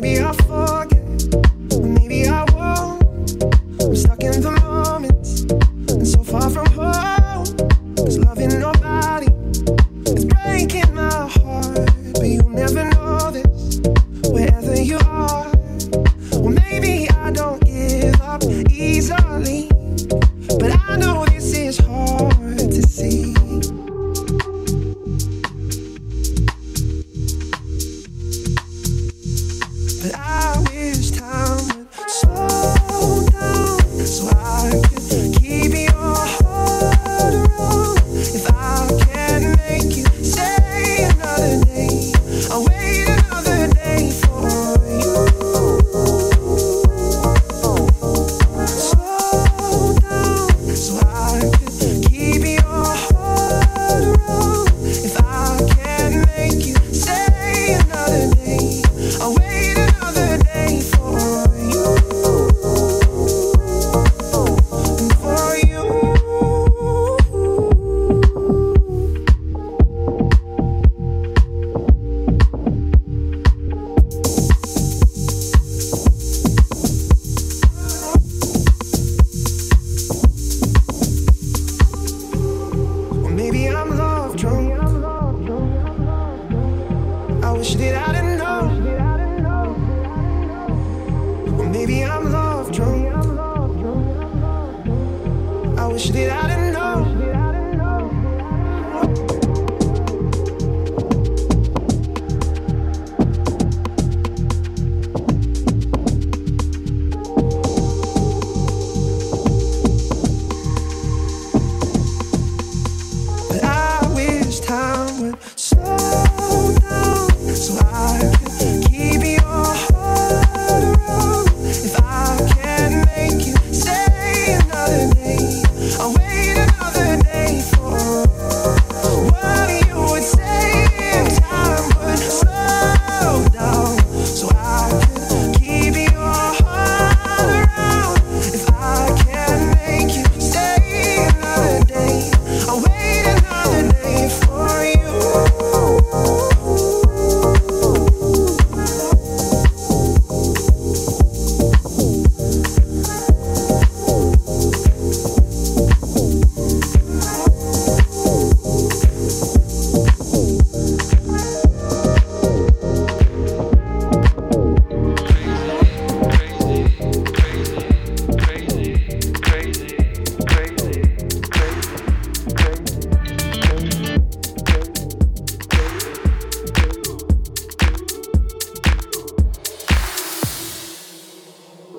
Maybe I'll this time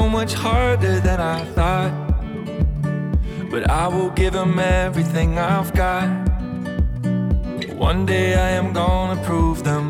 So much harder than I thought. But I will give them everything I've got. One day I am gonna prove them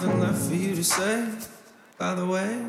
nothing left for you to say, by the way.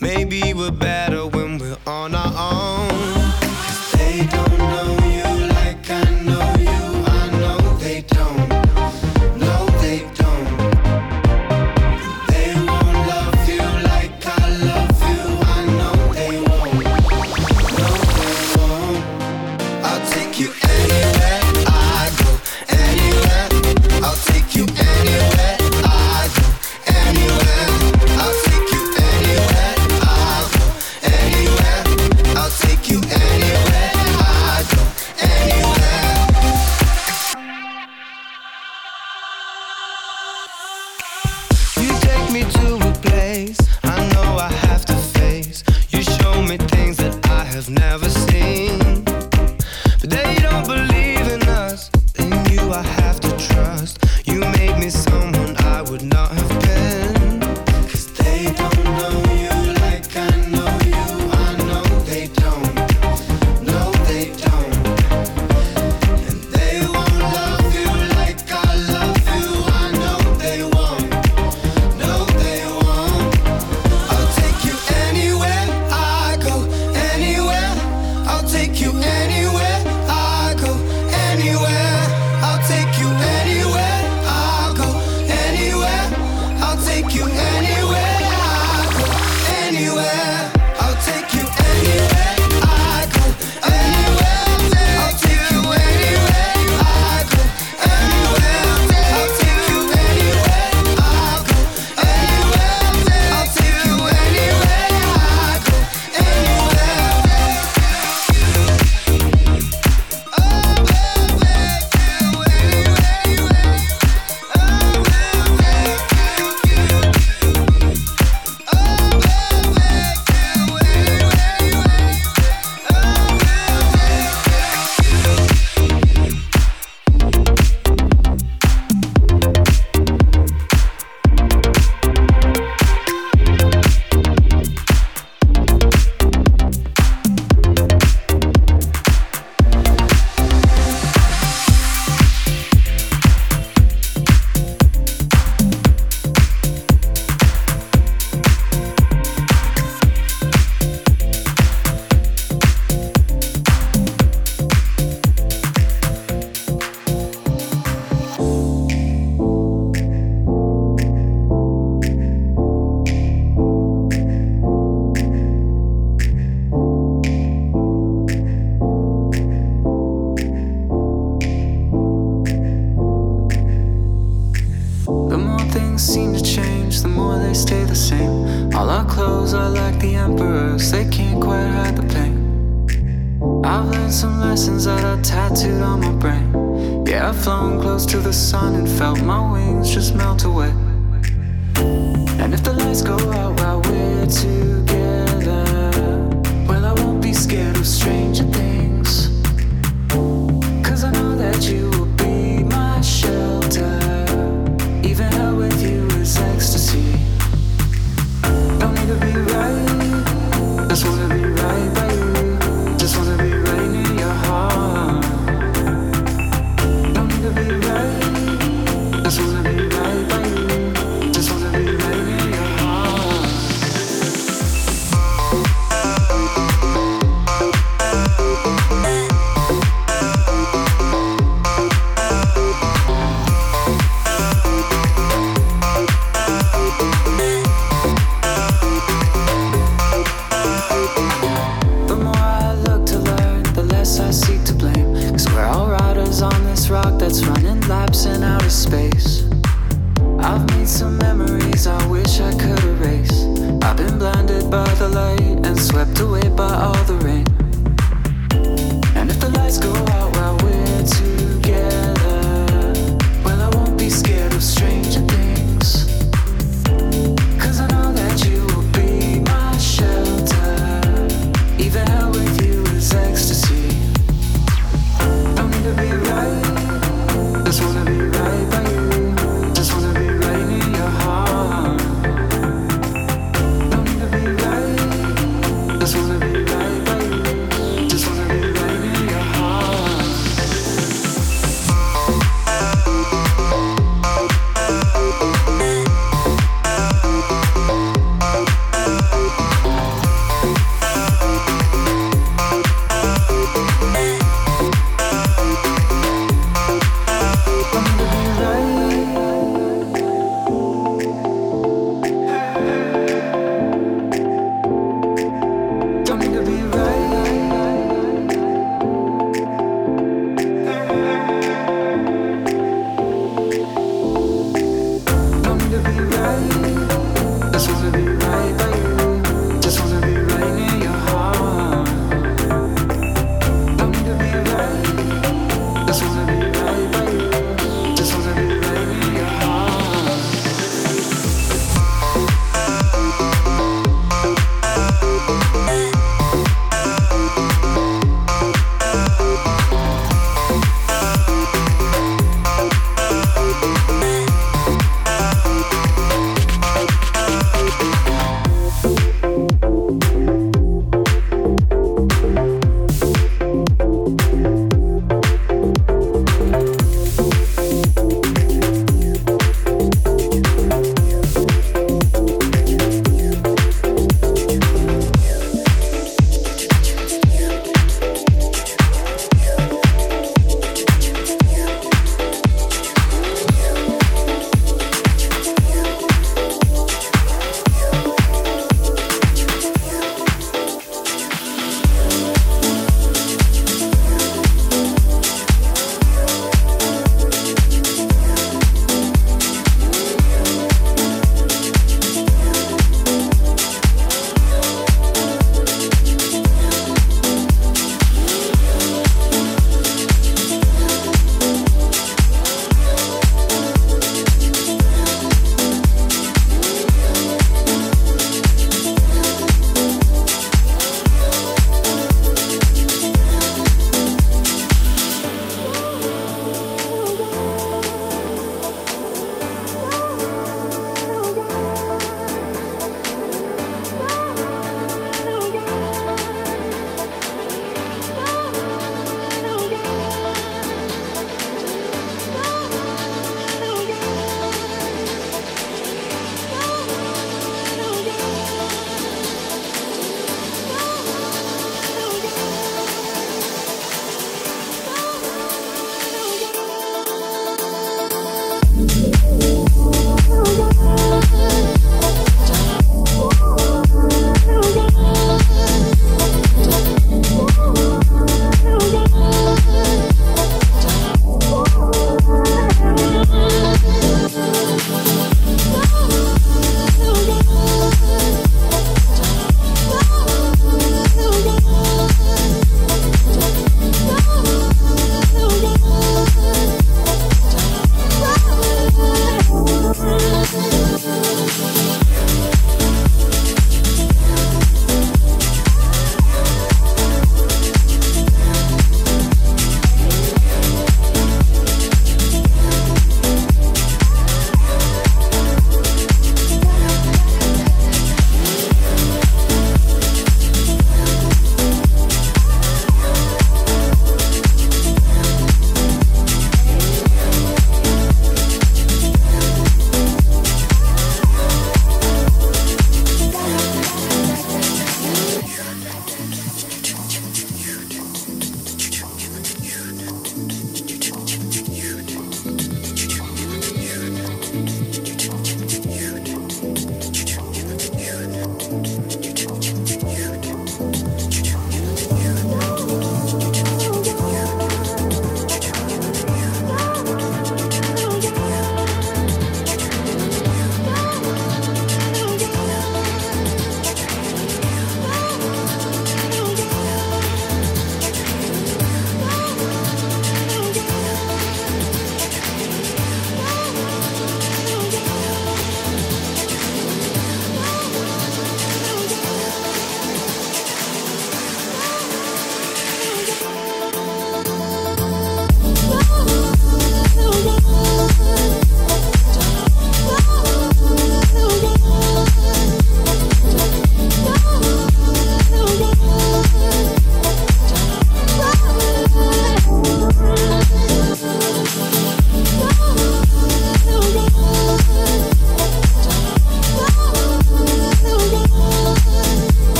Maybe we're better when never seen clock that's running laps in outer space. I've made some memories I wish I could erase. I've been blinded by the light and swept away by all the rain. And if the lights go out,